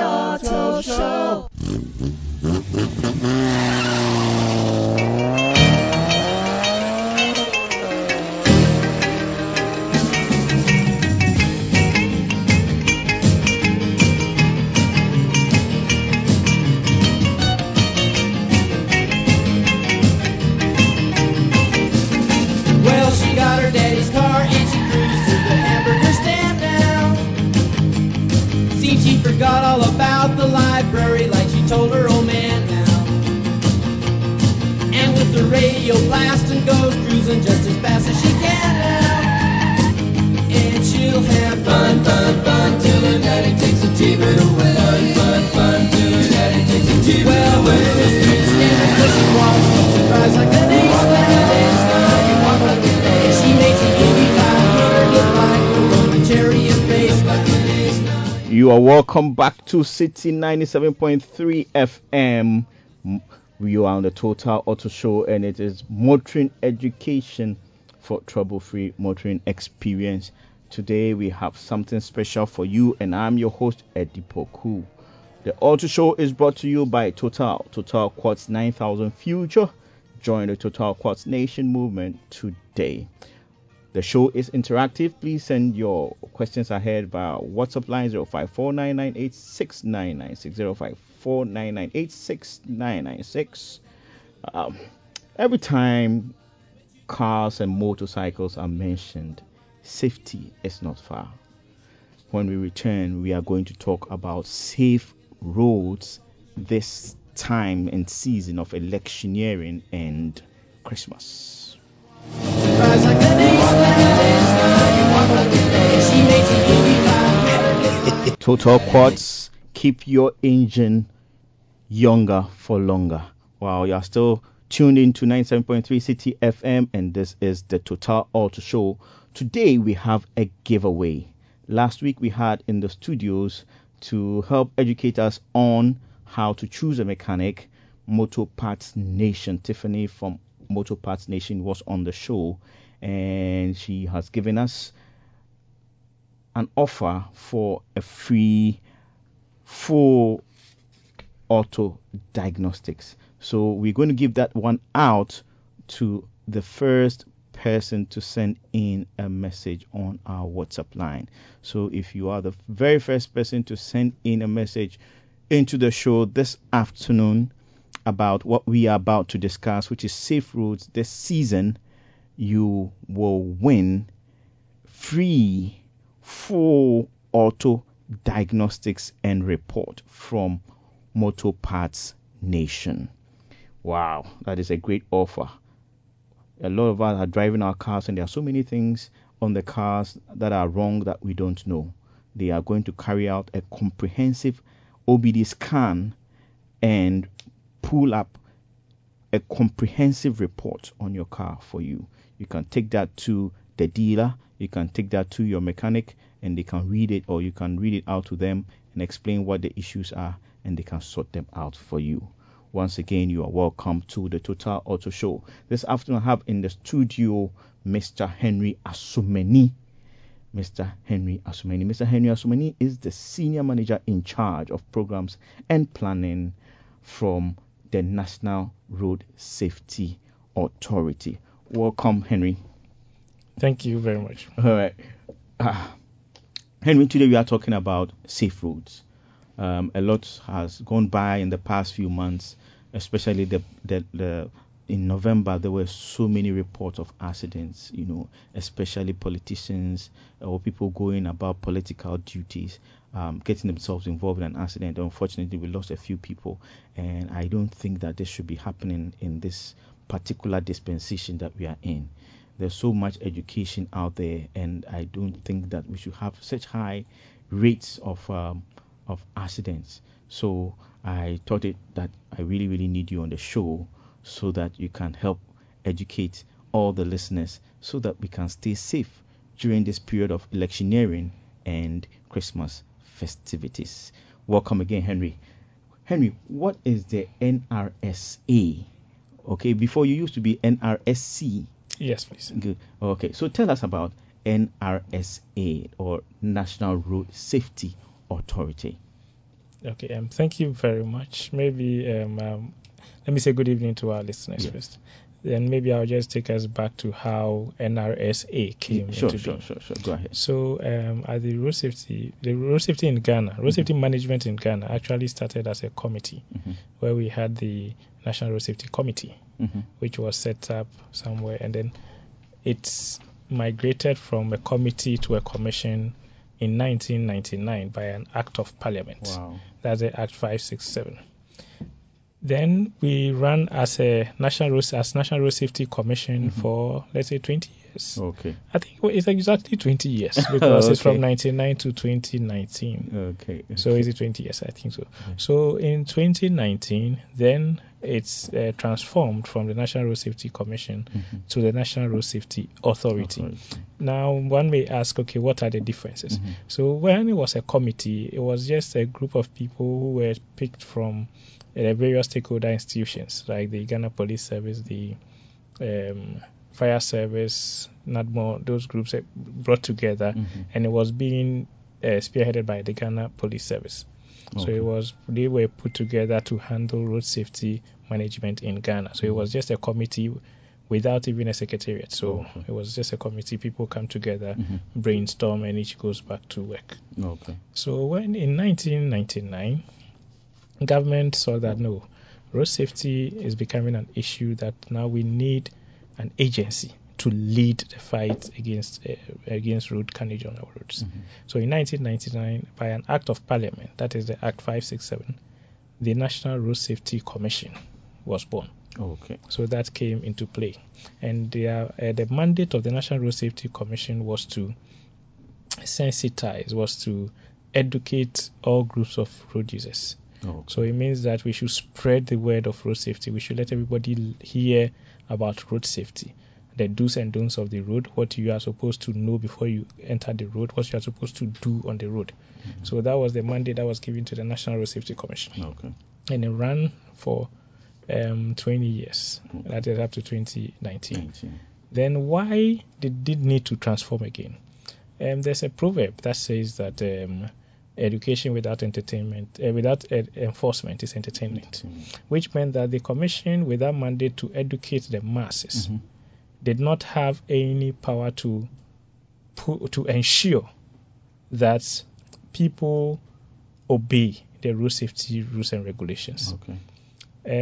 Auto Show. Welcome back to City 97.3 FM. We are on the Total Auto Show, and it is motoring education for trouble free motoring experience. Today, we have something special for you, and I'm your host, Eddie Poku. The Auto Show is brought to you by Total, Total Quartz 9000 Future. Join the Total Quartz Nation movement today. The show is interactive. Please send your questions ahead via WhatsApp line 0549986996 0549986996. Um, every time cars and motorcycles are mentioned, safety is not far. When we return, we are going to talk about safe roads this time and season of electioneering and Christmas. Total Quartz, keep your engine younger for longer. Wow, you're still tuned in to 97.3 City FM, and this is the Total Auto Show. Today we have a giveaway. Last week we had in the studios to help educate us on how to choose a mechanic. Motor Parts Nation, Tiffany from Motor Parts Nation was on the show, and she has given us an offer for a free full auto diagnostics. So we're going to give that one out to the first person to send in a message on our WhatsApp line. So if you are the very first person to send in a message into the show this afternoon about what we are about to discuss, which is safe roads this season, you will win free full auto diagnostics and report from Motor Parts Nation. Wow, that is a great offer. A lot of us are driving our cars, and there are so many things on the cars that are wrong that we don't know. They are going to carry out a comprehensive OBD scan and pull up a comprehensive report on your car for you. You can take that to the dealer, you can take that to your mechanic, and they can read it, or you can read it out to them and explain what the issues are, and they can sort them out for you. Once again, you are welcome to the Total Auto Show. This afternoon, I have in the studio Mr. Henry Asumeni. Mr. Henry Asumeni. Mr. Henry Asumeni is the senior manager in charge of programs and planning from the National Road Safety Authority. Welcome, Henry. Thank you very much. All right. Ah, Henry, today we are talking about safe roads. Um, a lot has gone by in the past few months, especially the, the, the in November there were so many reports of accidents, you know, especially politicians or people going about political duties, um, getting themselves involved in an accident. Unfortunately, we lost a few people, and I don't think that this should be happening in this particular dispensation that we are in. There's so much education out there, and I don't think that we should have such high rates of um, of accidents. So I thought it that I really really need you on the show so that you can help educate all the listeners so that we can stay safe during this period of electioneering and Christmas festivities. Welcome again, Henry. Henry, what is the NRSA? Okay, before you used to be NRSC. Yes, please. Good. Okay, so tell us about NRSA or National Road Safety Authority. Okay, um, thank you very much. Maybe um, um, let me say good evening to our listeners Yeah. first. Then maybe I'll just take us back to how NRSA came Sure, into sure, being. sure, sure. Go ahead. So, um, at the road safety, the road safety in Ghana, road safety management in Ghana actually started as a committee Mhm. where we had the National Road Safety Committee, Mhm. which was set up somewhere, and then it's migrated from a committee to a commission in 1999 by an act of parliament. Wow. That's the Act 567. Then we ran as a National Road, as National Road Safety Commission Mhm. for let's say 20 years. Okay. I think it's exactly 20 years because it's from Okay. 99 to 2019. Okay. So is it 20 years? I think so. So in 2019, then it's uh, transformed from the National Road Safety Commission Mhm. to the National Road Safety Authority. Authority. Now, one may ask, okay, what are the differences? Mhm. So when it was a committee, it was just a group of people who were picked from uh, various stakeholder institutions like the Ghana Police Service, the um, Fire Service, NADMO, those groups uh, brought together, Mhm. and it was being uh, spearheaded by the Ghana Police Service. So Okay. it was they were put together to handle road safety management in Ghana. So it was just a committee without even a secretariat. So Okay. it was just a committee. People come together, Mhm. brainstorm, and each goes back to work. Okay. So when in 1999, government saw that no, road safety is becoming an issue that now we need an agency to lead the fight against uh, against road carnage on our roads. Mhm. So in 1999, by an act of parliament, that is the Act 567, the National Road Safety Commission was born. Okay. So that came into play. And the, uh, uh, the mandate of the National Road Safety Commission was to sensitize, was to educate all groups of road users. Okay. So it means that we should spread the word of road safety. We should let everybody hear about road safety, the do's and don'ts of the road, what you are supposed to know before you enter the road, what you are supposed to do on the road. So that was the mandate that was given to the National Road Safety Commission Okay. and it ran for um, 20 years. Mm. That is up to 2019. 19. Then why did it need to transform again? Um, there's a proverb that says that um, education without entertainment, uh, without ed- enforcement is entertainment, which meant that the commission, with that mandate to educate the masses, Mhm. did not have any power to pu- to ensure that people obey the road safety rules and regulations. Okay.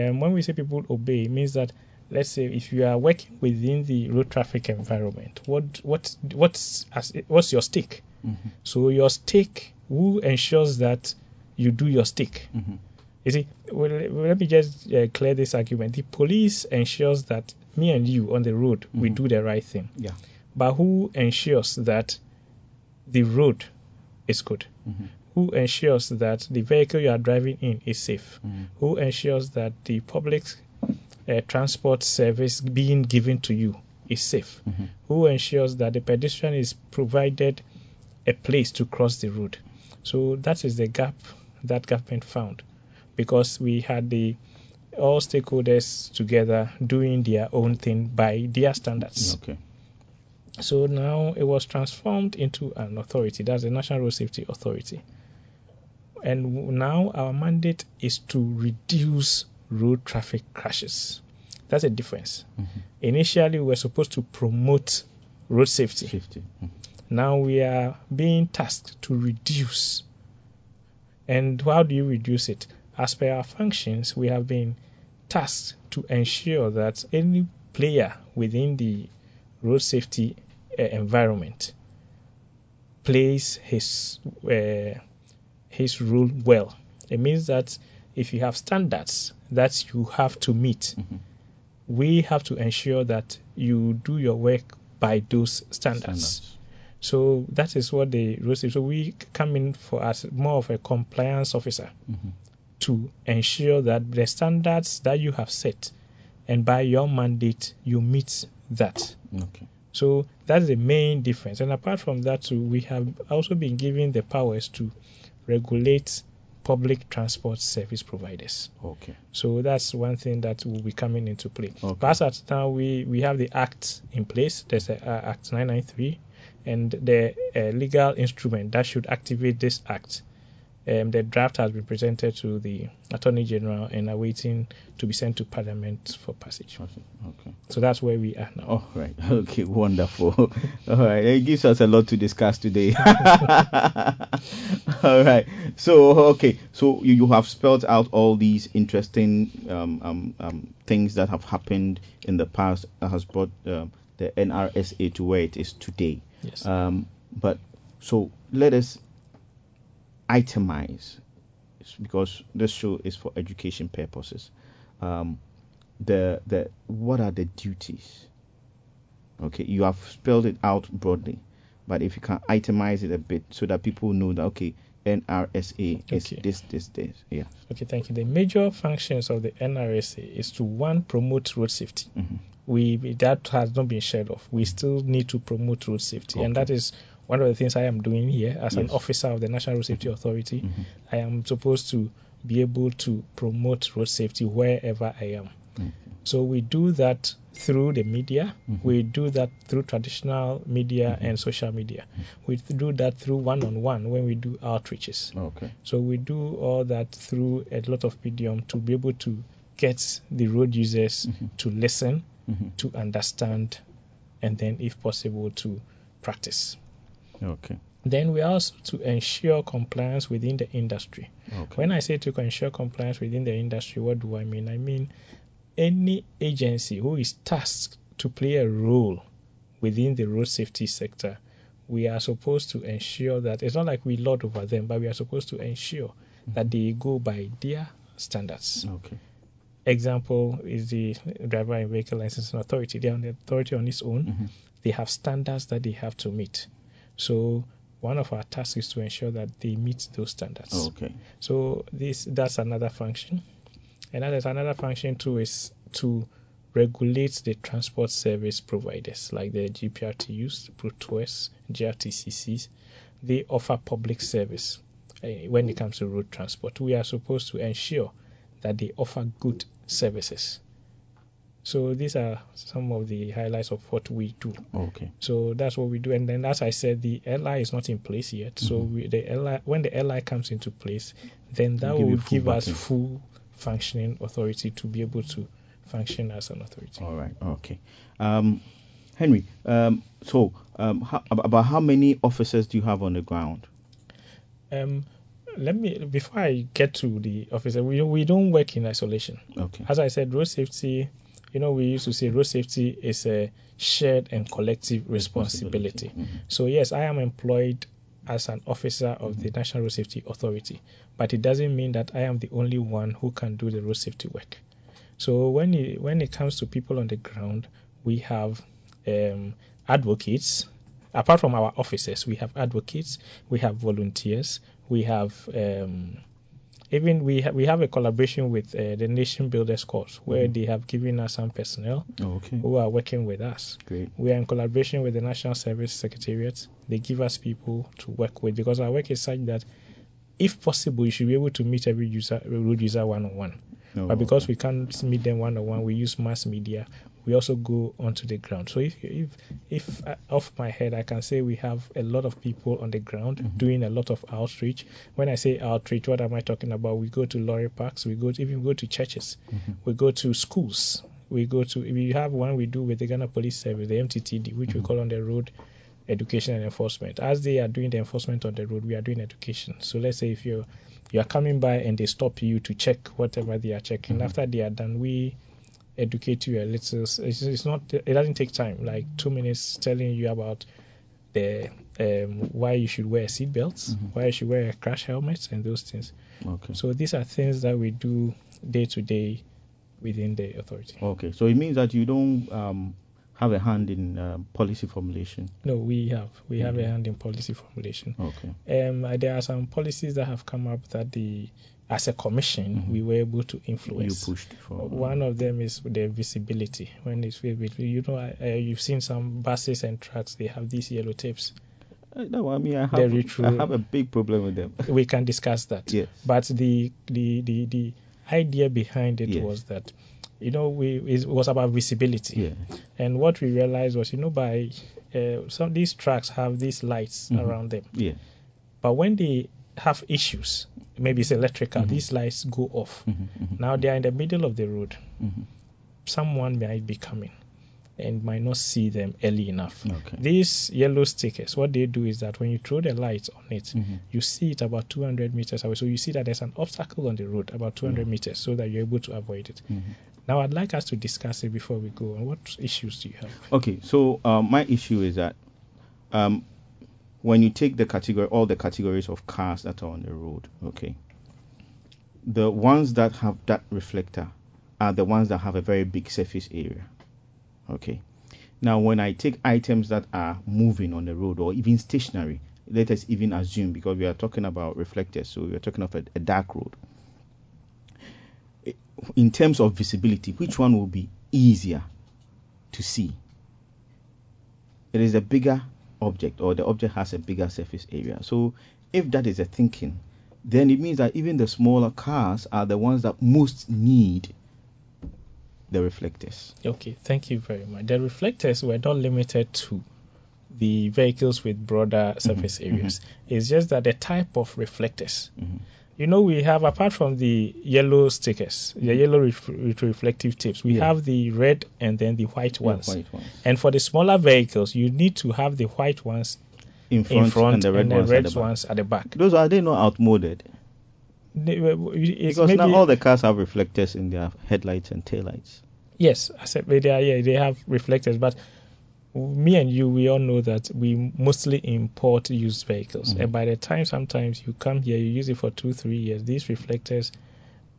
Um, when we say people obey, it means that let's say if you are working within the road traffic environment, what what what's what's your stake? Mhm. So your stake, who ensures that you do your stake? Mhm. You see, well, let me just uh, clear this argument. The police ensures that me and you on the road we Mhm. do the right thing, Yeah. but who ensures that the road is good? Mhm. Who ensures that the vehicle you are driving in is safe? Mhm. who ensures that the public uh, transport service being given to you is safe, Mhm. who ensures that the pedestrian is provided a place to cross the road. So that is the gap that government found because we had the all stakeholders together doing their own thing by their standards. Okay. So now it was transformed into an authority, that's the National Road Safety Authority. And now our mandate is to reduce road traffic crashes. That's a difference. Mhm. Initially, we were supposed to promote road safety. 50. Mhm. Now we are being tasked to reduce. And how do you reduce it? As per our functions, we have been tasked to ensure that any player within the road safety uh, environment plays his uh, his role well. It means that if you have standards that you have to meet, Mhm. we have to ensure that you do your work by those standards. Standards. So that is what the road safety. So we come in for as more of a compliance officer Mhm. to ensure that the standards that you have set and by your mandate you meet that. Okay. So that's the main difference. And apart from that, too, we have also been given the powers to regulate public transport service providers. Okay. So that's one thing that will be coming into play. Okay. But as at now, we, we have the Act in place. There's a, uh, Act 993, and the uh, legal instrument that should activate this Act Um, the draft has been presented to the Attorney General and awaiting to be sent to Parliament for passage. Okay. So that's where we are now. Oh, right. Okay, wonderful. All right. It gives us a lot to discuss today. all right. So, okay. So you, you have spelled out all these interesting um, um, um, things that have happened in the past that has brought um, the NRSA to where it is today. Yes. Um, but so let us itemize because this show is for education purposes. Um, the the what are the duties? Okay, you have spelled it out broadly, but if you can itemize it a bit so that people know that okay, NRSA is Okay. this this this. Yeah. Okay, thank you. The major functions of the NRSA is to one promote road safety. Mhm. We that has not been shared off. We still need to promote road safety, and that is one of the things I am doing here as an officer of the National Road Safety Authority. Mhm. I am supposed to be able to promote road safety wherever I am. Okay. So we do that through the media. Mhm. We do that through traditional media and social media. We do that through one-on-one when we do outreaches. Okay. So we do all that through a lot of medium to be able to get the road users Mhm. to listen, Mhm. to understand, and then, if possible, to practice. Okay. Then we also to ensure compliance within the industry. Okay. When I say to ensure compliance within the industry, what do I mean? I mean any agency who is tasked to play a role within the road safety sector, we are supposed to ensure that it's not like we lord over them, but we are supposed to ensure that they go by their standards. Okay. Example is the Driver and Vehicle Licensing Authority. They are the authority on its own. Mhm. They have standards that they have to meet. So one of our tasks is to ensure that they meet those standards. Okay. So this that's another function. And that is another function too is to regulate the transport service providers like the GPRTUs, PROTOAs, GRTCCs. They offer public service eh, when it comes to road transport. We are supposed to ensure that they offer good services. So these are some of the highlights of what we do. Okay. So that's what we do. And then, as I said, the LI is not in place yet. So Mhm. we, the LI, when the LI comes into place, then that Give will full give us full functioning authority to be able to function as an authority. All right. Okay. Um, Henry. Um, so um, how, about how many officers do you have on the ground? Um, let me before I get to the officer, we we don't work in isolation. Okay. As I said, road safety. You know, we used to say road safety is a shared and collective responsibility. Mhm. So yes, I am employed as an officer of the National Road Safety Authority, but it doesn't mean that I am the only one who can do the road safety work. So when it, when it comes to people on the ground, we have um, advocates. Apart from our officers, we have advocates, we have volunteers, we have um, even we ha- we have a collaboration with uh, the Nation Builders Corps, where Mhm. they have given us some personnel Oh, okay. who are working with us. Great. We are in collaboration with the National Service Secretariat. They give us people to work with because our work is such that, if possible, you should be able to meet every user, road user one on one. Oh, But because okay. we can't meet them one on one, we use mass media. We also go onto the ground. So if if if uh, off my head, I can say we have a lot of people on the ground Mhm. doing a lot of outreach. When I say outreach, what am I talking about? We go to lorry parks. We go to, even go to churches. Mhm. We go to schools. We go to if we have one we do with the Ghana Police Service, the MTTD, which we Mhm. call on the road education and enforcement. As they are doing the enforcement on the road, we are doing education. So let's say if you you are coming by and they stop you to check whatever they are checking. Mhm. After they are done, we educate you a little. It's, it's not. It doesn't take time. Like two minutes telling you about the um, why you should wear seatbelts, Mhm. why you should wear a crash helmet, and those things. Okay. So these are things that we do day to day within the authority. Okay. So it means that you don't um, have a hand in um, policy formulation. No, we have we have a Mhm. hand in policy formulation. Okay. Um, there are some policies that have come up that the as a commission Mhm. we were able to influence. You pushed for One of them is the visibility. When it's visibility, you know, uh, you've seen some buses and trucks. They have these yellow tapes. Uh, no, I mean I have. I have a big problem with them. We can discuss that. yes. But the the the, the idea behind it Yes. was that, you know, we it was about visibility. Yeah. And what we realized was, you know, by uh, some these trucks have these lights Mhm. around them. Yeah. But when they have issues, maybe it's electrical, Mhm. these lights go off. Mhm, mhm, Now they are in the middle of the road. mhm. Someone might be coming and might not see them early enough. Okay. These yellow stickers, what they do is that when you throw the light on it, Mhm. you see it about 200 meters away. So you see that there's an obstacle on the road about 200 Yeah. meters so that you're able to avoid it. Mhm. Now, I'd like us to discuss it before we go on. What issues do you have? Okay, so um, my issue is that um, when you take the category, all the categories of cars that are on the road, okay, the ones that have that reflector are the ones that have a very big surface area. Okay. Now, when I take items that are moving on the road or even stationary, let us even assume because we are talking about reflectors, so we are talking of a, a dark road. In terms of visibility, which one will be easier to see? It is a bigger object, or the object has a bigger surface area. So, if that is a thinking, then it means that even the smaller cars are the ones that most need the reflectors. Okay, thank you very much. The reflectors were not limited to the vehicles with broader surface mhm. areas. It's just that the type of reflectors. Mhm. You know, we have apart from the yellow stickers, the yellow ref- ref- reflective tips, we Mm-hmm. Yeah. have the red and then the white Yeah, ones. white ones. And for the smaller vehicles, you need to have the white ones In front, in front and the red ones, red at the back. ones at the back. Those are they not outmoded? They It's Because now all the cars have reflectors in their headlights and taillights. Yes, I said they are, yeah, they have reflectors, but me and you, we all know that we mostly import used vehicles, Mhm. and by the time sometimes you come here, you use it for two, three years, these reflectors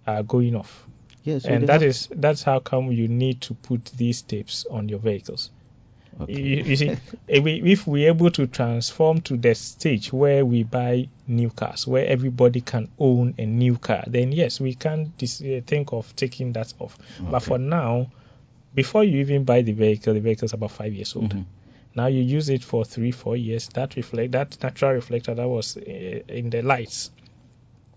are going off, so and that have- is that's how come you need to put these tapes on your vehicles. okay. You, you see, if we, if we're able to transform to the stage where we buy new cars, where everybody can own a new car, then yes, we can dis- uh, think of taking that off. But for now, before you even buy the vehicle, the vehicle is about five years old. Mhm. Now you use it for three, four years. That reflect that natural reflector that was uh, in the lights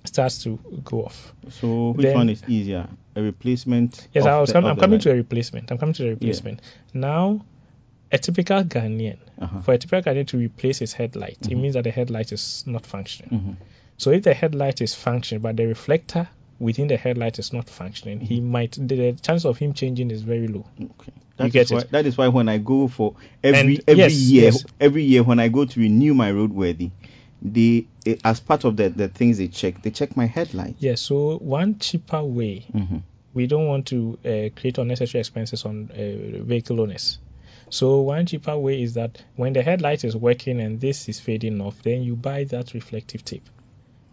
starts to go off. So which Then- one is easier? A replacement? Yes, I was com- I'm coming light? to a replacement. I'm coming to a replacement. Now, a typical Ghanaian, Uh-huh. for a typical Ghanaian to replace his headlight, it Mhm. means that the headlight is not functioning. Mhm. So if the headlight is functioning, but the reflector within the headlight is not functioning, he Mm-hmm. might the, chance of him changing is very low. Okay. That get why, it? That is why when I go for every And every yes, year, yes. every year when I go to renew my roadworthy, they eh, as part of the, the things they check, they check my headlight. Yeah, so one cheaper way, Mm-hmm. we don't want to uh, create unnecessary expenses on uh, vehicle owners. So one cheaper way is that when the headlight is working and this is fading off, then you buy that reflective tape,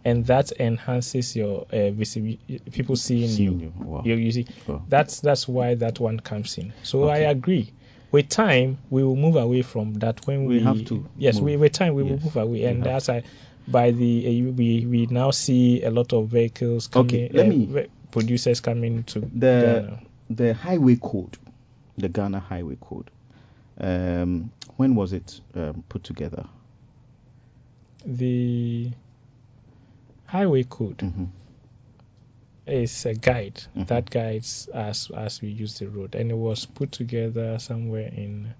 and that enhances your uh, visibility. People seeing, Seeing you. you. Wow. You, you see, Wow. that's that's why that one comes in. So Okay. I agree. With time, we will move away from that. When We we, have to Yes, move. we, with time we will move away, and that's I, by the uh, we we now see a lot of vehicles coming. Okay, let uh, me- producers coming to the Ghana. the highway code, the Ghana highway code. Um, when was it um, put together? The highway code hmm is a guide Mhm. that guides us as we use the road, and it was put together somewhere in.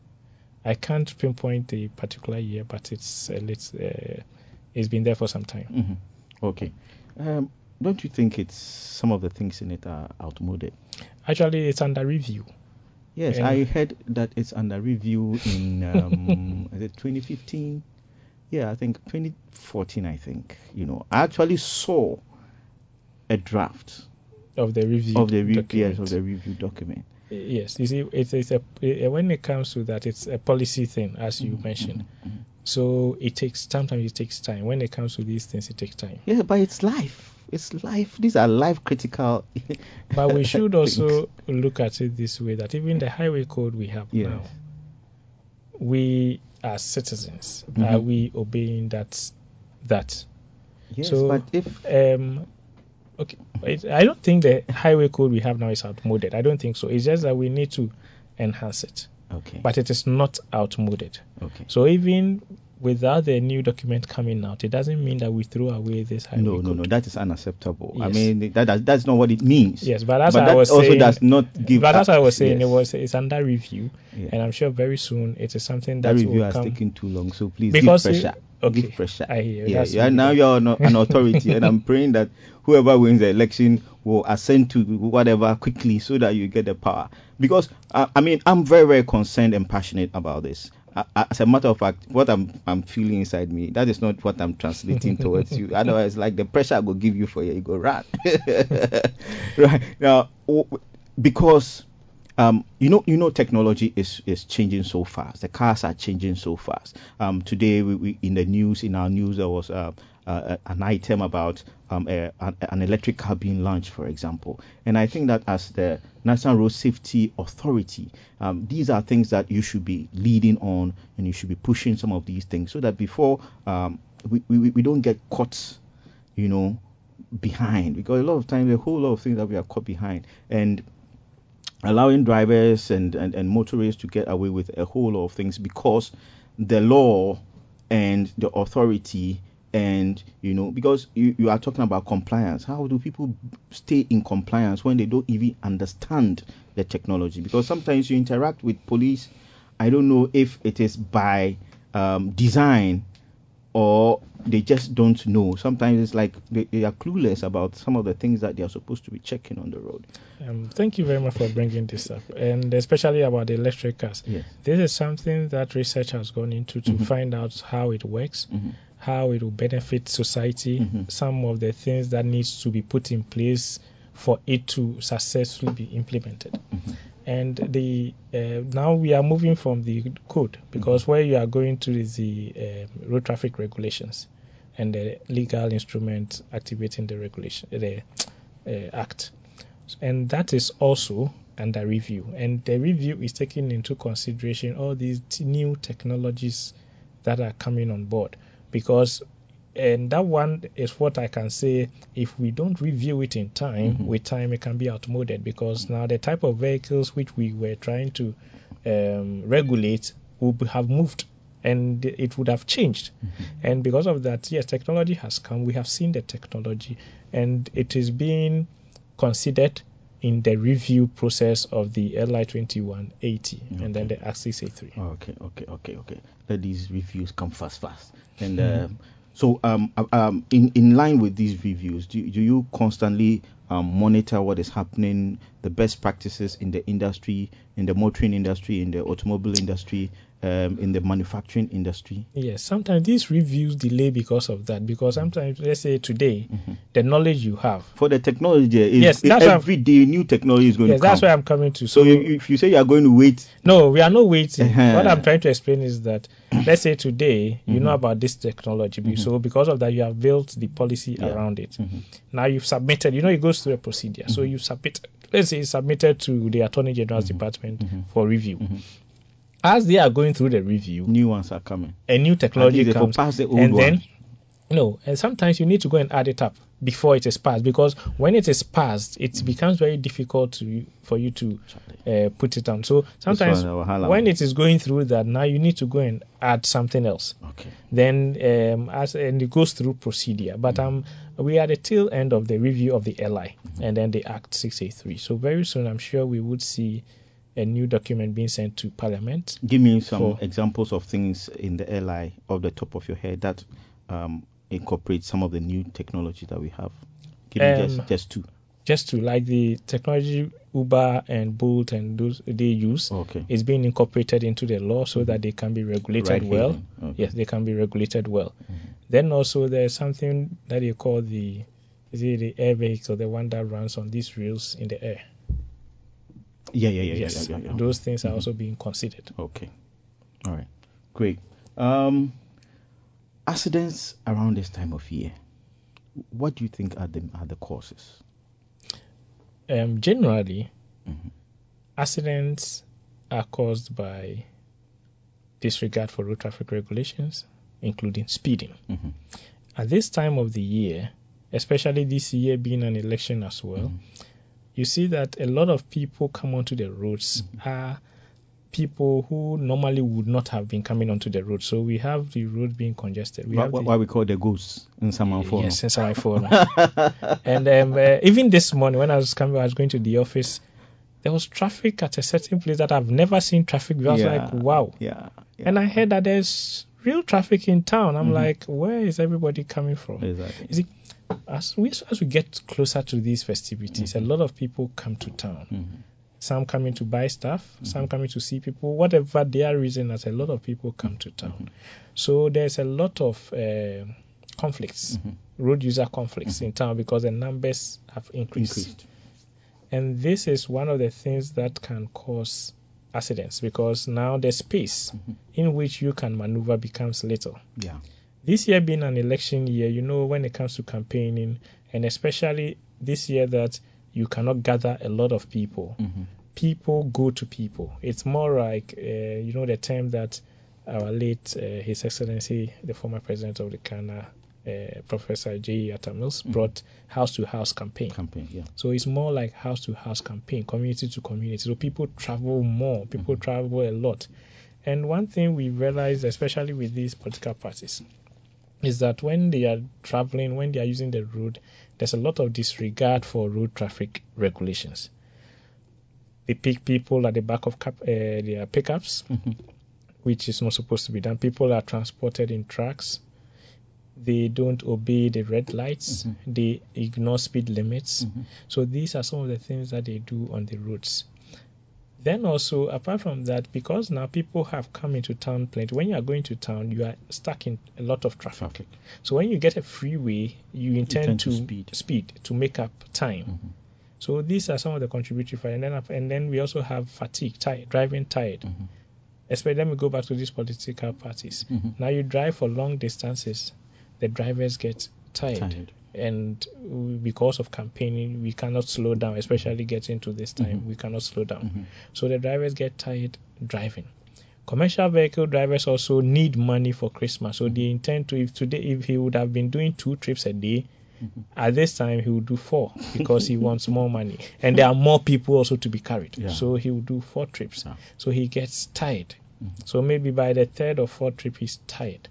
I can't pinpoint the particular year, but it's a lit, uh, it's been there for some time. hmm Okay. Um, don't you think it's some of the things in it are outmoded? Actually, it's under review. Yes, And- I heard that it's under review in um, is it 2015? Yeah, I think 2014. I think you know. I actually saw a draft of the review of the re- yes, of the review document. Yes, you see, it's, it's a eh, when it comes to that, it's a policy thing, as you Mhm, mentioned. mhm, mhm. So it takes sometimes it takes time. When it comes to these things, it takes time. Yeah, but it's life. It's life. These are life critical. But we should also look at it this way: that even the highway code we have Yes. now, we as citizens, are Mhm. we obeying that? That Yes, so- but if um, okay, I don't think the highway code we have now is outmoded. I don't think so. It's just that we need to enhance it, okay, but it is not outmoded. okay. So even without the new document coming out, it doesn't mean that we throw away this No, no, no. That is unacceptable. I mean, that, that that's not what it means. Yes, but as but I that was also saying, does not give. but as I was saying, yes. it was it's under review, Yeah. and I'm sure very soon it is something that that review will has come. taken too long. So please because give it- pressure. Okay, Give pressure. I hear you. Yeah, yeah. really Now you're an, an authority, and I'm praying that whoever wins the election will ascend to whatever quickly so that you get the power. Because uh, I mean, I'm very, very concerned and passionate about this. As a matter of fact, what I'm I'm feeling inside me, that is not what I'm translating towards you. Otherwise, like the pressure I will give you for your ego, go run. right now, because um, you know, you know, technology is is changing so fast. The cars are changing so fast. Um, today, we, we in the news, in our news, there was uh, an item about um, a, an, an electric car being launched, for example. And I think that as the National Road Safety Authority, um, these are things that you should be leading on, and you should be pushing some of these things so that before um, we, we we don't get caught, you know, behind. Because a lot of times, a whole lot of things that we are caught behind, and allowing drivers and, and, and motorists to get away with a whole lot of things because the law and the authority and you know because you, you are talking about compliance how do people stay in compliance when they don't even understand the technology because sometimes you interact with police i don't know if it is by um, design or they just don't know sometimes it's like they, they are clueless about some of the things that they are supposed to be checking on the road Um, thank you very much for bringing this up, and especially about the electric cars. yes This is something that research has gone into to Mhm. find out how it works, Mhm. How it will benefit society, Mhm. some of the things that needs to be put in place for it to successfully be implemented. Mhm. And the uh, now we are moving from the code because where you are going to is the um road traffic regulations and the legal instrument activating the regulation, the uh, act, and that is also under review. And the review is taking into consideration all these t- new technologies that are coming on board because and that one is what I can say if we don't review it in time Mhm. with time it can be outmoded. Because now the type of vehicles which we were trying to um, regulate would have moved and it would have changed. And because of that yes technology has come. We have seen the technology and it is being considered in the review process of the LI 2180 and then Okay. the Act 683 Okay, okay, okay, okay. Let these reviews come fast, fast. And Mhm. um, so, um, uh, um, in in line with these reviews, do do you constantly um, monitor what is happening, the best practices in the industry, in the motoring industry, in the automobile industry, um, in the manufacturing industry? Yes, sometimes these reviews delay because of that. Because sometimes, let's say today, Mhm. the knowledge you have. For the technology, is, Yes, that's every day new technology is going Yes, to come. that's where I'm coming to. so, you, you- if you say you are going to wait, no, we are not waiting. Uh-huh. What I'm trying to explain is that, let's say today, you know Mhm. about this technology. Mhm. So because of that, you have built the policy Yeah. around it. Mhm. Now you've submitted. You know, it goes through a procedure. So Mhm. you submit. Let's say it's submitted to the Attorney General's Mhm. Department for review. As they are going through the review, new ones are coming. a new technology comes. the and one. then no and sometimes you need to go and add it up before it is passed because when it is passed it becomes very difficult to for you to uh, put it on so sometimes when it is going through that now you need to go and add something else Okay. then um, as and it goes through procedure but um we are at the tail end of the review of the li and then the act 683 so very soon i'm sure we would see a new document being sent to parliament Give me some For- examples of things in the LI off the top of your head that um, incorporate some of the new technology that we have. Give me Um, just, just two. just to like the technology Uber and Bolt and those they use Okay. is being incorporated into the law so that they can be regulated Right well. Okay. Yes, they can be regulated well. Mhm. Then also there's something that they call the is it the air vehicle, the one that runs on these rails in the air. Yeah, yeah, yeah, yeah, yes, yeah, yeah, yeah. those things are Mhm. also being considered. Okay. All right. Great. Um, accidents around this time of year. What do you think are the are the causes? Um, generally, Mhm. accidents are caused by disregard for road traffic regulations, including speeding. Mhm. At this time of the year, especially this year being an election as well, Mhm. You see that a lot of people come onto the roads are people who normally would not have been coming onto the road. So we have the road being congested. We Why, the, we call the ghosts in Samanfono? yes, since I phone. and um, uh, even this morning when I was coming, I was going to the office. There was traffic at a certain place that I've never seen traffic. I was yeah, like, wow. Yeah. yeah. And I heard that there's real traffic in town. I'm Mhm. like, where is everybody coming from? Exactly. As we as we get closer to these festivities, a lot of people come to town. Mhm. Some coming to buy stuff, some coming to see people, whatever their reason. As a lot of people come to town, so there's a lot of uh, conflicts, Mhm. road user conflicts in town because the numbers have increased. Increased. And this is one of the things that can cause accidents because now the space in which you can maneuver becomes little. Yeah. This year being an election year, you know, when it comes to campaigning, and especially this year that you cannot gather a lot of people, Mhm. people go to people. It's more like, uh, you know, the term that our late, uh, His Excellency, the former president of the Ghana, uh, Professor J. Atta Mills, brought house to house campaign. Campaign. Yeah. So it's more like house to house campaign, community to community. So people travel more, people travel a lot. And one thing we realized, especially with these political parties, is that when they are traveling, when they are using the road, there's a lot of disregard for road traffic regulations. They pick people at the back of cap, uh, their pickups, Mhm. which is not supposed to be done. People are transported in trucks. They don't obey the red lights. Mhm. They ignore speed limits. Mhm. So these are some of the things that they do on the roads. Then also, apart from that, because now people have come into town plenty, when you are going to town, you are stuck in a lot of traffic. Traffic. So when you get a freeway, you intend tend to to speed. speed to make up time. Mhm. So these are some of the contributory factors. And then, and then we also have fatigue, tired, driving tired. Mhm. Especially, let me go back to these political parties. Mhm. Now you drive for long distances, the drivers get tired. Tired. And because of campaigning, we cannot slow down, especially getting to this time, Mhm. we cannot slow down. Mhm. So the drivers get tired driving. Commercial vehicle drivers also need money for Christmas. So they intend to, if today, if he would have been doing two trips a day, Mhm. at this time he will do four because he wants more money. And there are more people also to be carried. Yeah. So he will do four trips. Yeah. So he gets tired. Mhm. So maybe by the third or fourth trip he's tired.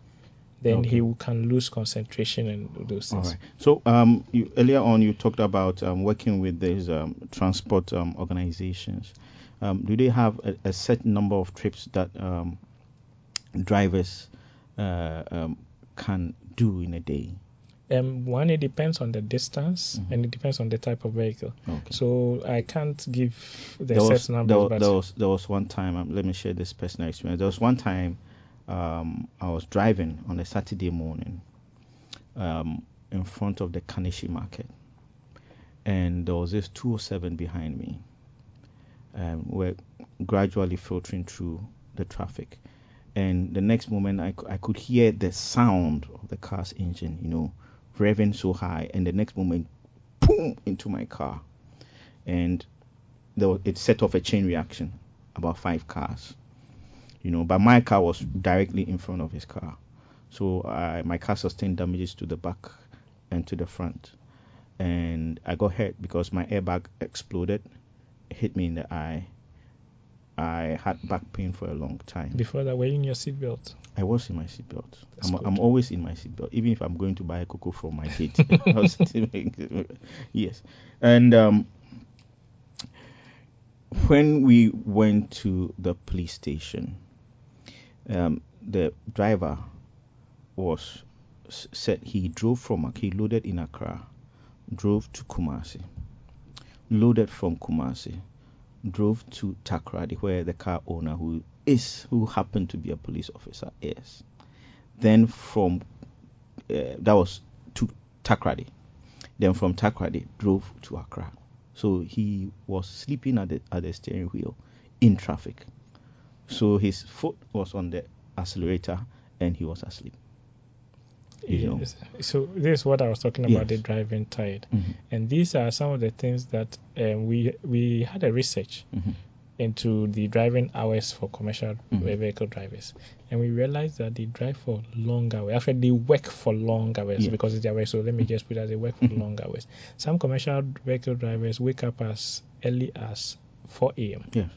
Then Okay. he will- can lose concentration and those things. right. So um, you, earlier on you talked about um, working with these um, transport um, organizations. Um, do they have a, a set number of trips that um, drivers uh, um, can do in a day? Um, one, it depends on the distance Mhm. and it depends on the type of vehicle. Okay. So I can't give the there set was, numbers, there, was- there was there was one time. Um, let me share this personal experience. There was one time um, I was driving on a Saturday morning um, in front of the Kaneshie market, and there was this 207 behind me. Um, we're gradually filtering through the traffic, and the next moment I, I could hear the sound of the car's engine, you know, revving so high, and the next moment, boom, into my car, and was, it set off a chain reaction, about five cars, you know. But my car was directly in front of his car, so I, my car sustained damages to the back and to the front, and I got hurt because my airbag exploded, hit me in the eye. I had back pain for a long time. before that, were you in your seatbelt? I was in my seatbelt. I'm. I'm always in my seatbelt, even if I'm going to buy a cocoa from my gate. I was sitting- yes, and um, when we went to the police station, um, the driver was said he drove from he loaded in Accra, drove to Kumasi, loaded from Kumasi, drove to Takoradi, where the car owner who is who happened to be a police officer is. Then from uh, that was to Takoradi. Then from Takoradi drove to Accra. So he was sleeping at the at the steering wheel in traffic. So his foot was on the accelerator and he was asleep. You know. Yes. So this is what I was talking about, the Yes. driving tired. Mhm, And these are some of the things that um, we we had a research mhm, into the driving hours for commercial Mhm. vehicle drivers, and we realized that they drive for long hours. Actually, they work for long hours Yeah. because it's their work. So let me just put as they work for Mhm. long hours. Some commercial vehicle drivers wake up as early as 4 a.m. Yeah.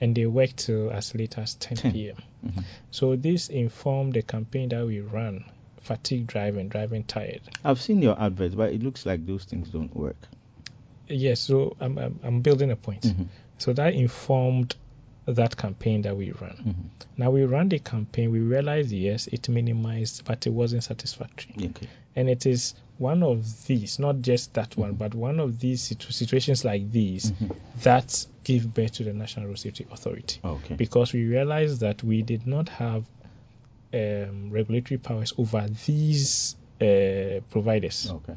And they work till as late as 10 10. p.m. mhm. So this informed the campaign that we ran: fatigue driving, driving tired. I've seen your adverts, but it looks like those things don't work. Yes, so I'm I'm, I'm building a point. Mhm, So that informed that campaign that we ran. Mhm. Now we ran the campaign, we realized yes, it minimized, but it wasn't satisfactory. Okay. And it is one of these, not just that one, but one of these situ- situations like these Mhm. that give birth to the National Road Safety Authority. Okay. Because we realized that we did not have um, regulatory powers over these uh, providers. Okay.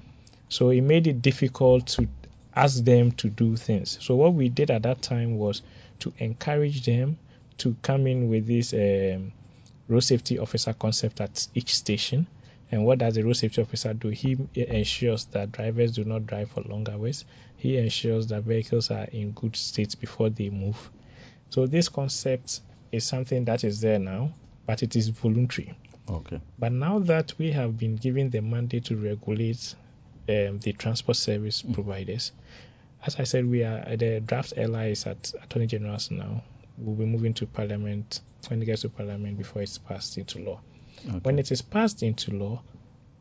So it made it difficult to ask them to do things. So what we did at that time was to encourage them to come in with this um, road safety officer concept at each station. And what does the road safety officer do? He ensures that drivers do not drive for long hours. He ensures that vehicles are in good state before they move. So this concept is something that is there now, but it is voluntary. Okay. But now that we have been given the mandate to regulate um, the transport service providers, as I said, we are the draft LI is at Attorney General's now. We'll be moving to Parliament when it gets to Parliament before it's passed into law. Okay. When it is passed into law,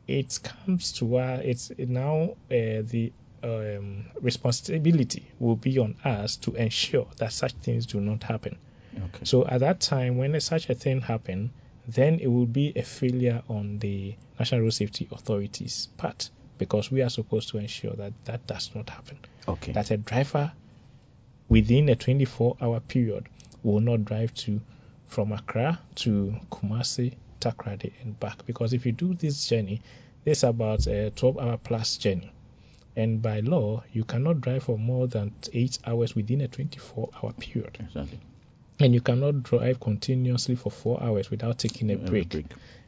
it comes to where it's now uh, the um, responsibility will be on us to ensure that such things do not happen. okay. So at that time, when such a thing happened, then it will be a failure on the National Road Safety Authority's part because we are supposed to ensure that that does not happen. Okay. That a driver within a 24-hour period will not drive to from Accra to Kumasi, Takoradi, and back. Because if you do this journey, it's about a 12-hour plus journey. And by law, you cannot drive for more than eight hours within a 24-hour period exactly. and you cannot drive continuously for four hours without taking a Uh, break.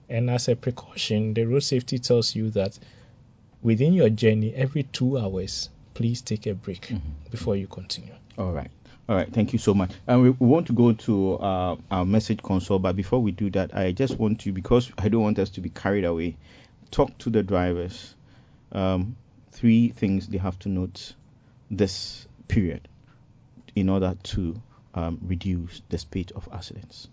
And as a precaution, the road safety tells you that within your journey, every two hours, please take a break Mhm. before you continue. All right. All right. Thank you so much. And we, we want to go to uh, our message console, but before we do that, I just want to, because I don't want us to be carried away, talk to the drivers. Um, three things they have to note this period in order to um, reduce the speed of accidents.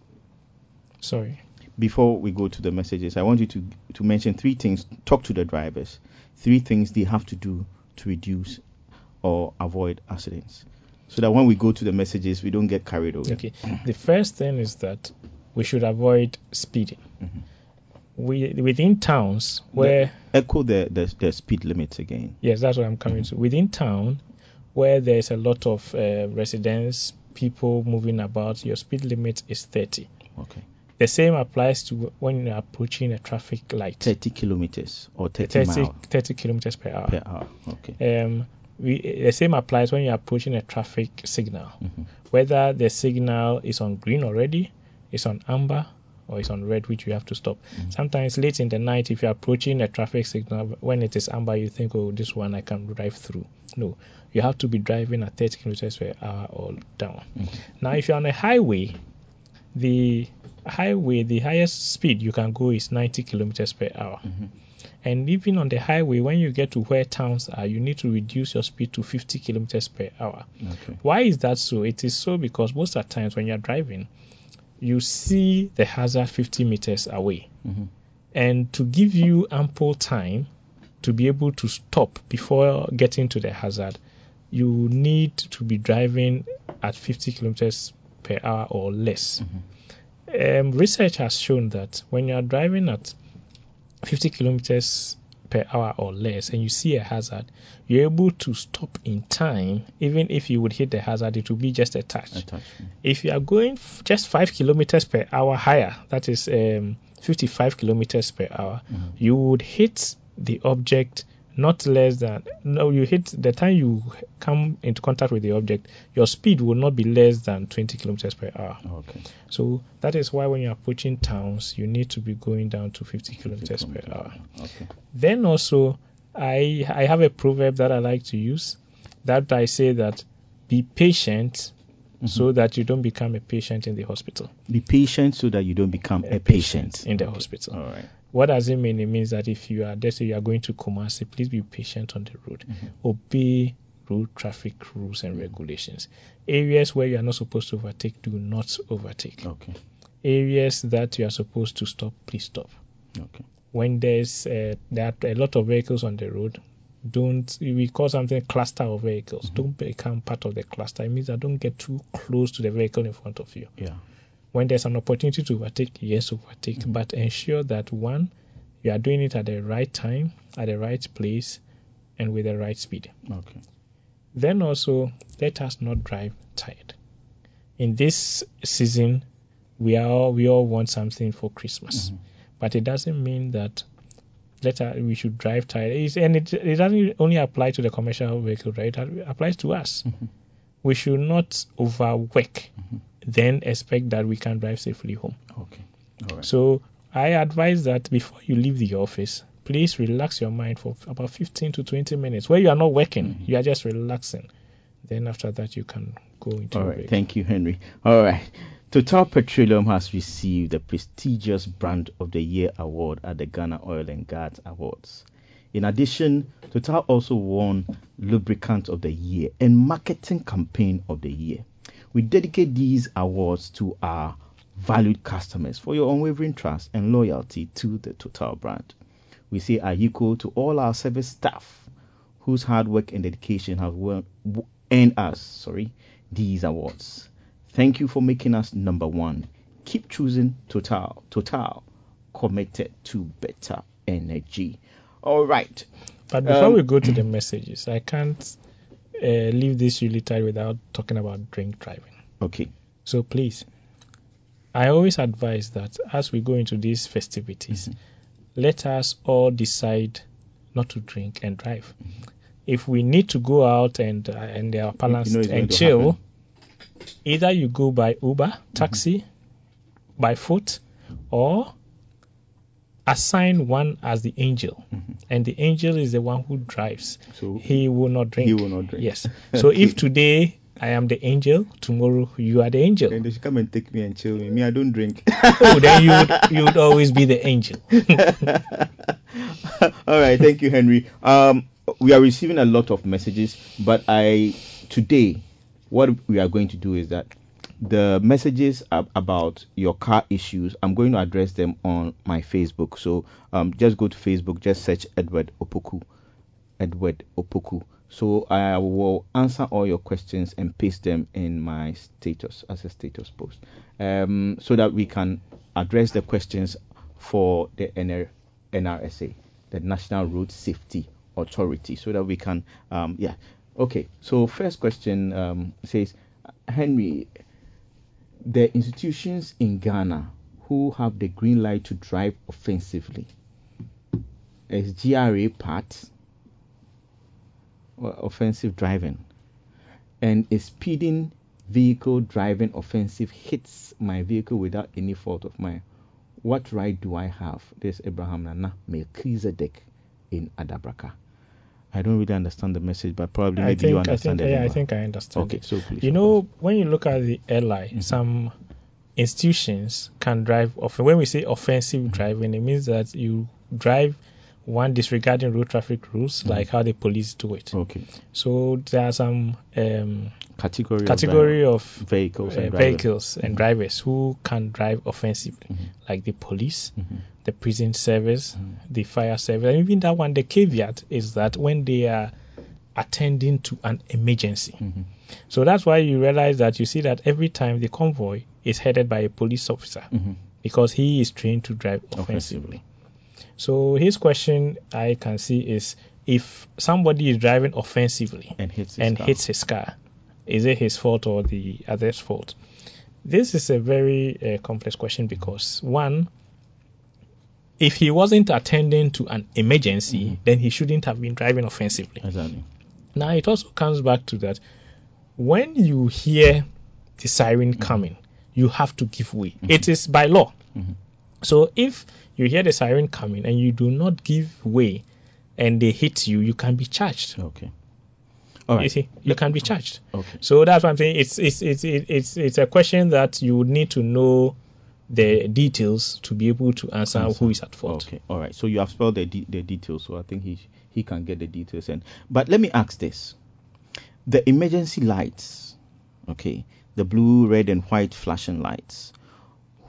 Sorry. Before we go to the messages, I want you to to mention three things. Talk to the drivers. Three things they have to do to reduce or avoid accidents, so that when we go to the messages, we don't get carried away. Okay. The first thing is that we should avoid speeding. Mhm. We within towns where Echo the, the the speed limits again. yes, that's what I'm coming to. Within town where there's a lot of uh, residents, people moving about, your speed limit is 30. Okay. The same applies to when you're approaching a traffic light. 30 kilometers or 30, 30, miles 30 kilometers per hour. per hour. Okay. Um, we, the same applies when you're approaching a traffic signal. Mhm. Whether the signal is on green already, it's on amber, or it's on red, which you have to stop. Mhm. Sometimes late in the night, if you're approaching a traffic signal, when it is amber, you think, oh, this one I can drive through. No, you have to be driving at 30 kilometers per hour or down. Mhm. Now, if you're on a highway, the highway, the highest speed you can go is 90 kilometers per hour. Mhm. And even on the highway, when you get to where towns are, you need to reduce your speed to 50 kilometers per hour. Okay. Why is that so? It is so because most of the times when you're driving, you see the hazard 50 meters away. Mhm. And to give you ample time to be able to stop before getting to the hazard, you need to be driving at 50 kilometers per hour or less. Um, research has shown that when you are driving at 50 kilometers per hour or less and you see a hazard, you're able to stop in time. Even if you would hit the hazard, it will be just a touch. Attachment. If you are going f- just 5 kilometers per hour higher, that is um, 55 kilometers per hour, Mhm. you would hit the object not less than no you hit the time you come into contact with the object your speed will not be less than 20 kilometers per hour Okay. so that is why when you're approaching towns you need to be going down to 50 kilometers per kilometers hour Okay. then also i i have a proverb that i like to use that i say that be patient so that you don't become a patient in the hospital Be patient so that you don't become a, patient. in the Okay. hospital All right. what does it mean? It means that if you are, let's say you are going to Kumasi, please be patient on the road. Mm-hmm. Obey road traffic rules and regulations. Areas where you are not supposed to overtake, do not overtake. Okay. Areas that you are supposed to stop, please stop. Okay. When there's uh, there are a lot of vehicles on the road, don't we call something cluster of vehicles. Mm-hmm. Don't become part of the cluster. It means that don't get too close to the vehicle in front of you. Yeah. When there's an opportunity to overtake, yes, overtake, Mm-hmm. but ensure that one, you are doing it at the right time, at the right place, and with the right speed. Okay. Then also, let us not drive tired. In this season, we are all, we all want something for Christmas, Mhm. but it doesn't mean that let us, we should drive tired. It's, and it, it doesn't only apply to the commercial vehicle, right? It applies to us. Mhm. We should not overwork, Mhm. then expect that we can drive safely home. Okay. All right. So I advise that before you leave the office, please relax your mind for about 15 to 20 minutes where you are not working, Mhm. you are just relaxing. Then after that, you can go into All right. break. Thank you, Henry. All right. Total Petroleum has received the prestigious Brand of the Year award at the Ghana Oil and Gas Awards. In addition, Total also won Lubricant of the Year and Marketing Campaign of the Year. We dedicate these awards to our valued customers for your unwavering trust and loyalty to the Total brand. We say Ayekoo to all our service staff whose hard work and dedication have earned us sorry, these awards. Thank you for making us number one. Keep choosing Total. Total, committed to better energy. All right. But before Um, we go to the messages, I can't uh, leave this really tight without talking about drink driving. Okay. So please, I always advise that as we go into these festivities, Mhm. let us all decide not to drink and drive. If we need to go out and uh, and they are balanced it's going and chill. Either you go by Uber, taxi, by foot, or assign one as the angel. Mhm. And the angel is the one who drives. So He will not drink. He will not drink. Yes. So if today I am the angel, tomorrow you are the angel. then they should come and take me and chill me. Me, I don't drink. oh, then you would you would always be the angel. All right, thank you, Henry. Um, we are receiving a lot of messages, but I today, what we are going to do is that the messages ab- about your car issues, I'm going to address them on my Facebook. So um, just go to Facebook, just search Edward Opoku, Edward Opoku. So I will answer all your questions and paste them in my status as a status post, um, so that we can address the questions for the NR, NRSA, the National Road Safety Authority, so that we can, um, yeah. Okay. So first question um, says, Henry, the institutions in Ghana who have the green light to drive offensively is GRA part offensive driving and a speeding vehicle driving offensive hits my vehicle without any fault of mine what right do i have this abraham nana melchizedek in adabraka i don't really understand the message but probably I maybe you think I understand think the yeah, I think I understand. okay it. so please You know, when you look at the airline, Mhm. some institutions can drive off. When we say offensive Mm-hmm. driving, it means that you drive one disregarding road traffic rules, Mhm. like how the police do it. okay So there are some um, category category of, of vehicles uh, and drivers. vehicles and Mhm. drivers who can drive offensively, Mhm. like the police, Mhm. the prison service, Mhm. the fire service. And even that one, the caveat is that when they are attending to an emergency. Mhm. So that's why you realize that you see that every time the convoy is headed by a police officer because he is trained to drive offensively. So his question I can see is if somebody is driving offensively and hits his and car. hits his car, is it his fault or the other's fault? This is a very uh, complex question because one, if he wasn't attending to an emergency, Mhm. then he shouldn't have been driving offensively. exactly Now it also comes back to that when you hear the siren Mm-hmm. coming, you have to give way. It is by law. Mhm. So if you hear the siren coming and you do not give way and they hit you, you can be charged. okay all right You see, you can be charged. okay So that's what I'm saying. It's it's it's it's it's a question that you would need to know the details to be able to answer, Answer. who is at fault. Okay, all right. So you have spelled the de- the details, so I think he he can get the details. And but let me ask this: the emergency lights, okay, the blue, red, and white flashing lights.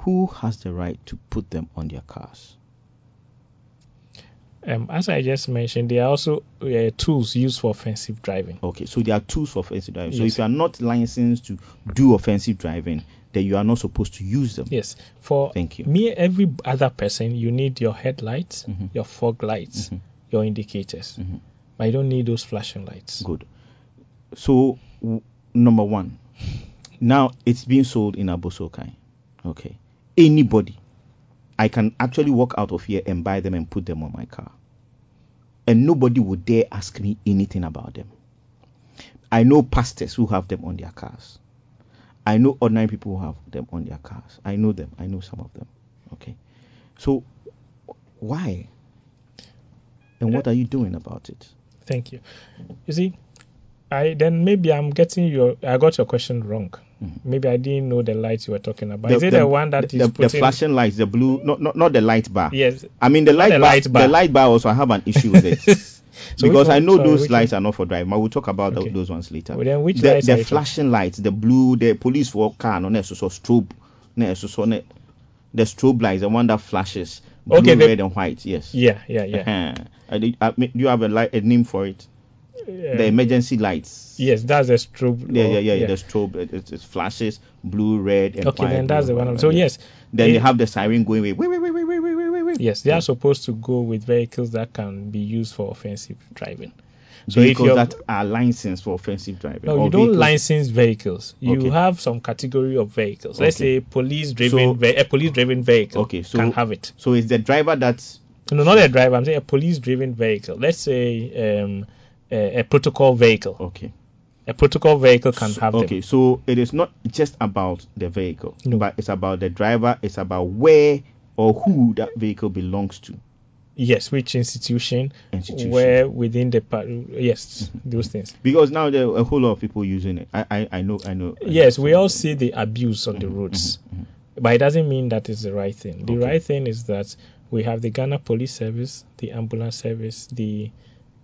Who has the right to put them on their cars? Um, as I just mentioned, there are also uh, tools used for offensive driving. Okay, so there are tools for offensive driving. So if you are not licensed to do offensive driving, then you are not supposed to use them. Yes, for Thank you. me, every other person, you need your headlights, Mhm. your fog lights, Mhm. your indicators. Mhm. But you don't need those flashing lights. Good. So w- number one, now it's being sold in Abossey Okai. Okay. Anybody, I can actually walk out of here and buy them and put them on my car, and nobody would dare ask me anything about them. I know pastors who have them on their cars. I know ordinary people who have them on their cars. I know them. I know some of them. Okay. So why? And what are you doing about it? Thank you. You see, I then maybe I'm getting your I got your question wrong. Mhm. Maybe I didn't know the lights you were talking about. is it the, one that the, is the, the flashing lights, the blue, not not, not the light bar. Yes. I mean the light, the bar, light bar. The light bar also I have an issue with it So because which I know sorry, those lights one? are not for driving. But we'll talk about Okay. those ones later. Well, then which the lights are the talking- flashing lights, the blue, the police for car, no, so, so strobe, no, so, the strobe lights, the one that flashes, blue, Okay, the- red, and white. Yes. Yeah, yeah, yeah. Uh-huh. I I do you have a light, a name for it? uh, the emergency lights. Yes, that's a strobe. Yeah, yeah, yeah, yeah. The strobe it, it, flashes blue, red, and okay. Then that's blue, the one. I'm, so yes. Then it, they have the siren going. Wait, wait, wait, wait, wait, wait, wait, wait. Yes, they are supposed to go with vehicles that can be used for offensive driving. So vehicles that are licensed for offensive driving. No, you don't vehicles. license vehicles. You okay. have some category of vehicles. Let's okay. say police driven so, a police driven vehicle okay, so, can have it. So it's the driver that's no, not a driver. I'm saying a police driven vehicle. Let's say um, a, a protocol vehicle. okay. A protocol vehicle can So- have okay, them. so it is not just about the vehicle, No. but it's about the driver. It's about where or who that vehicle belongs to. Yes, which institution, Institution. where within the par- yes, mm-hmm. those things. Because now there are a whole lot of people using it. I I, I know I know. I know Yes, we all see the abuse on the mm-hmm, roads, mhm. but it doesn't mean that is the right thing. The Okay. right thing is that we have the Ghana Police Service, the Ambulance Service, the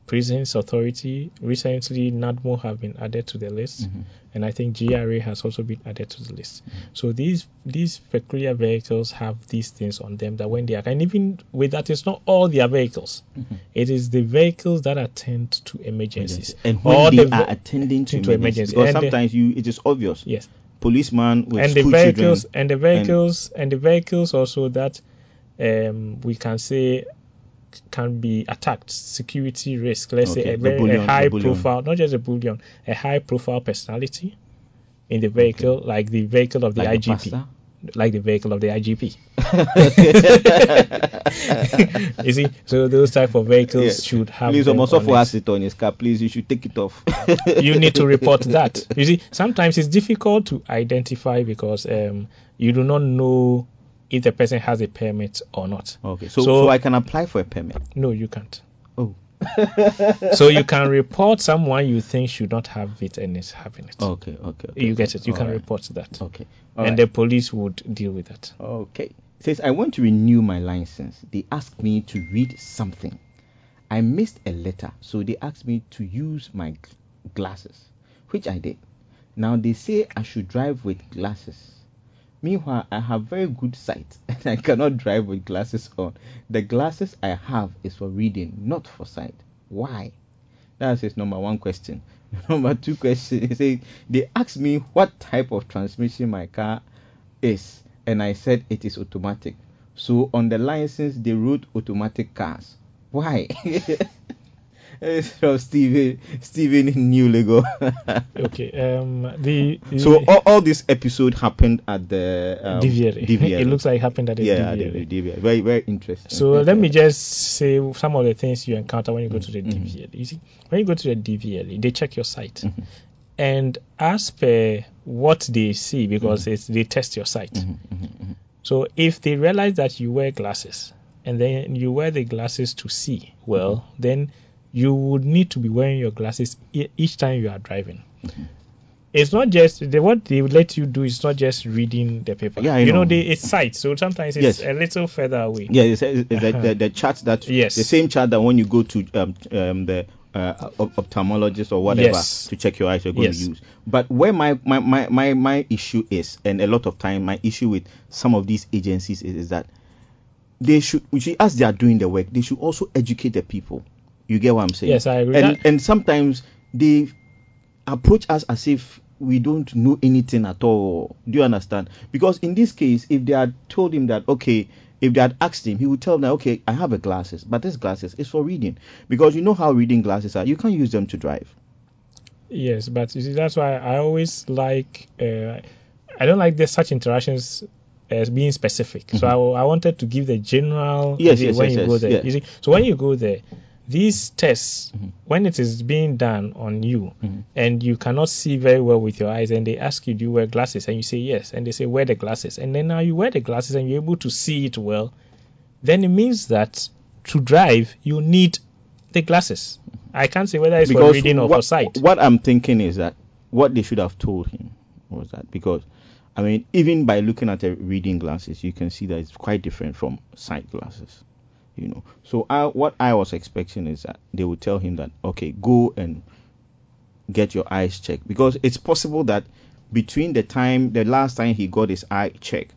Prisons Authority. Recently, NADMO have been added to the list, Mhm. and I think GRA has also been added to the list. So these these peculiar vehicles have these things on them that when they are, and even with that, it's not all their vehicles. Mhm. It is the vehicles that attend to emergencies. And when Or they the are attending to, to emergencies, because And the- sometimes you it is obvious. Yes. Policeman with and the vehicles children. and the vehicles and, the vehicles also that um, we can say can be attacked security risk let's Okay, say a very bullion- a high profile not just a bullion a high profile personality in the vehicle like the vehicle of the like IGP like the vehicle of the IGP you see so those type of vehicles Yes. should have Please, them Omosofo on it has it on his car. Please, you should take it off. you need to report that. You see, sometimes it's difficult to identify because um, you do not know if the person has a permit or not. Okay, so, So- so I can apply for a permit. No, you can't. Oh. So you can report someone you think should not have it and is having it. Okay, okay. okay. You get it. You can Alright. report that. Okay. and alright. the police would deal with that. Okay. Says I want to renew my license. They asked me to read something. I missed a letter, so they asked me to use my glasses, which I did. Now they say I should drive with glasses. Meanwhile, I have very good sight and I cannot drive with glasses on. The glasses I have is for reading, not for sight. Why? That's his number one question. Number two question is they asked me what type of transmission my car is, and I said it is automatic. So on the license they wrote automatic cars. Why? it's from Steven Stephen in New Lego. Okay. Um. The, the so all, all this episode happened at the um. DVLA. it looks like it happened at the yeah, at DVLA. the DVLA. Very very interesting. So let me just say some of the things you encounter when you go to the Mhm. DVLA. You see, when you go to the DVLA, they check your sight, Mhm. and as per what they see, because it's they test your sight. Mhm, mhm, mhm. So if they realize that you wear glasses, and then you wear the glasses to see well, then you would need to be wearing your glasses each time you are driving. It's not just the, what they let you do is not just reading the paper. Yeah, I you know, know. they, it's sight, so sometimes it's Yes. a little further away. Yeah, it's, it's the, the, the chart that Yes. the same chart that when you go to um, um the uh, ophthalmologist or whatever Yes. to check your eyes, you're going Yes. to use. But where my, my, my, my, my issue is, and a lot of time, my issue with some of these agencies is, is that they should, you as they are doing the work, they should also educate the people. You get what I'm saying? Yes, I agree. And and sometimes they approach us as if we don't know anything at all. Do you understand? Because in this case, if they had told him that, okay, if they had asked him, he would tell them, okay, I have a glasses, but this glasses is for reading. Because you know how reading glasses are. You can't use them to drive. Yes, but you see, that's why I always like. Uh, I don't like this such interactions as being specific. So I, I wanted to give the general. Mm-hmm. Yes, yes, when yes, you go there. You see, so when you go there, these tests, Mhm. when it is being done on you, Mhm. and you cannot see very well with your eyes, and they ask you, do you wear glasses, and you say yes, and they say wear the glasses, and then now you wear the glasses and you're able to see it well, then it means that to drive you need the glasses. I can't say whether it's for reading or what, for sight. what I'm thinking is that what they should have told him was that because I mean even by looking at the reading glasses you can see that it's quite different from sight glasses you know so I, what I was expecting is that they would tell him that okay go and get your eyes checked because it's possible that between the time the last time he got his eye checked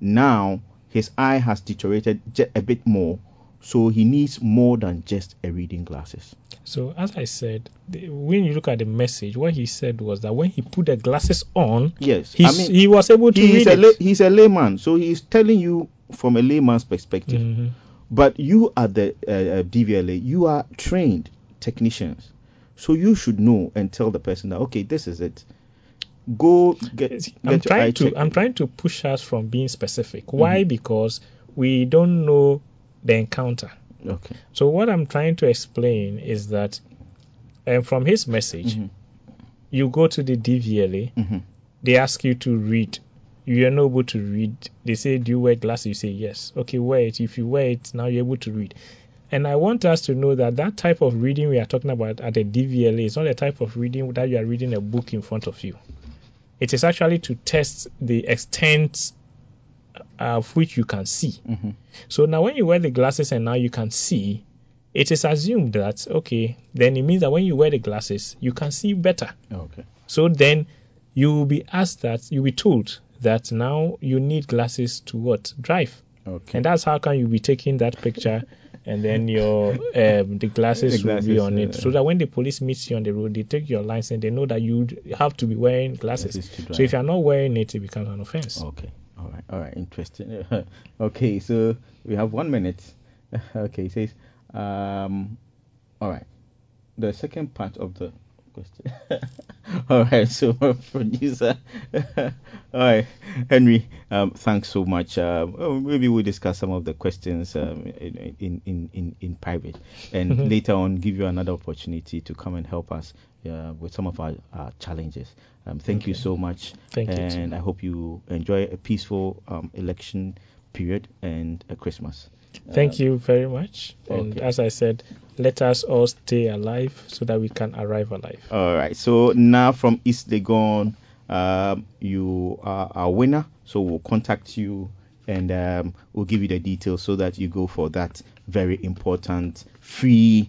now his eye has deteriorated a bit more so he needs more than just a reading glasses So, as I said, the, when you look at the message, what he said was that when he put the glasses on, yes he I mean he was able to he's read a it. he's a layman, so he's telling you from a layman's perspective. Mhm. But you are the uh, uh, DVLA, you are trained technicians, so you should know and tell the person that okay, this is it. Go get. get I'm trying to. I'm trying to push us from being specific. Why? Mm-hmm. Because we don't know the encounter. Okay. So what I'm trying to explain is that, um, from his message, Mhm. you go to the DVLA, Mhm. they ask you to read. You are not able to read. They say, "Do you wear glasses?" You say, "Yes." Okay, wear it. If you wear it, now you're able to read. And I want us to know that that type of reading we are talking about at the DVLA is not the type of reading that you are reading a book in front of you. It is actually to test the extent of which you can see. Mhm. So now when you wear the glasses and now you can see, it is assumed that okay, then it means that when you wear the glasses, you can see better. Okay. So then you will be asked that you'll be told that now you need glasses to what drive, Okay. and that's how can you be taking that picture, and then your um, the glasses, The will be glasses, on it, uh, so that when the police meets you on the road, they take your license, they know that you have to be wearing glasses. Glasses So if you're not wearing it, it becomes an offense. Okay. All right. All right. Interesting. okay. So we have one minute. okay. It says, um, all right. The second part of the question. all right. So producer. all right, Henry. Um, thanks so much. Oh, maybe we'll discuss some of the questions um, in, in in in private, and Mhm. later on give you another opportunity to come and help us uh, with some of our, our challenges. Um, thank you so much Thank you and I hope you enjoy a peaceful um, election period and a Christmas. Thank Um, you very much. And okay. as I said, let us all stay alive so that we can arrive alive. All right. So now from East Legon, um, you are our winner. So we'll contact you and um, we'll give you the details so that you go for that very important free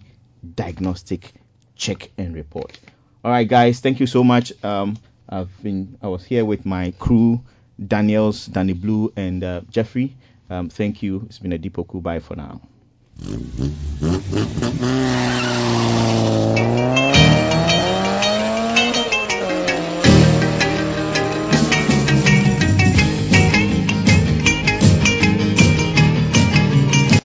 diagnostic check and report. All right, guys. Thank you so much. Um, I've been I was here with my crew, Daniels, Danny Blue, and uh, Jeffrey. Um, thank you. It's been a Deepoku. Bye for now.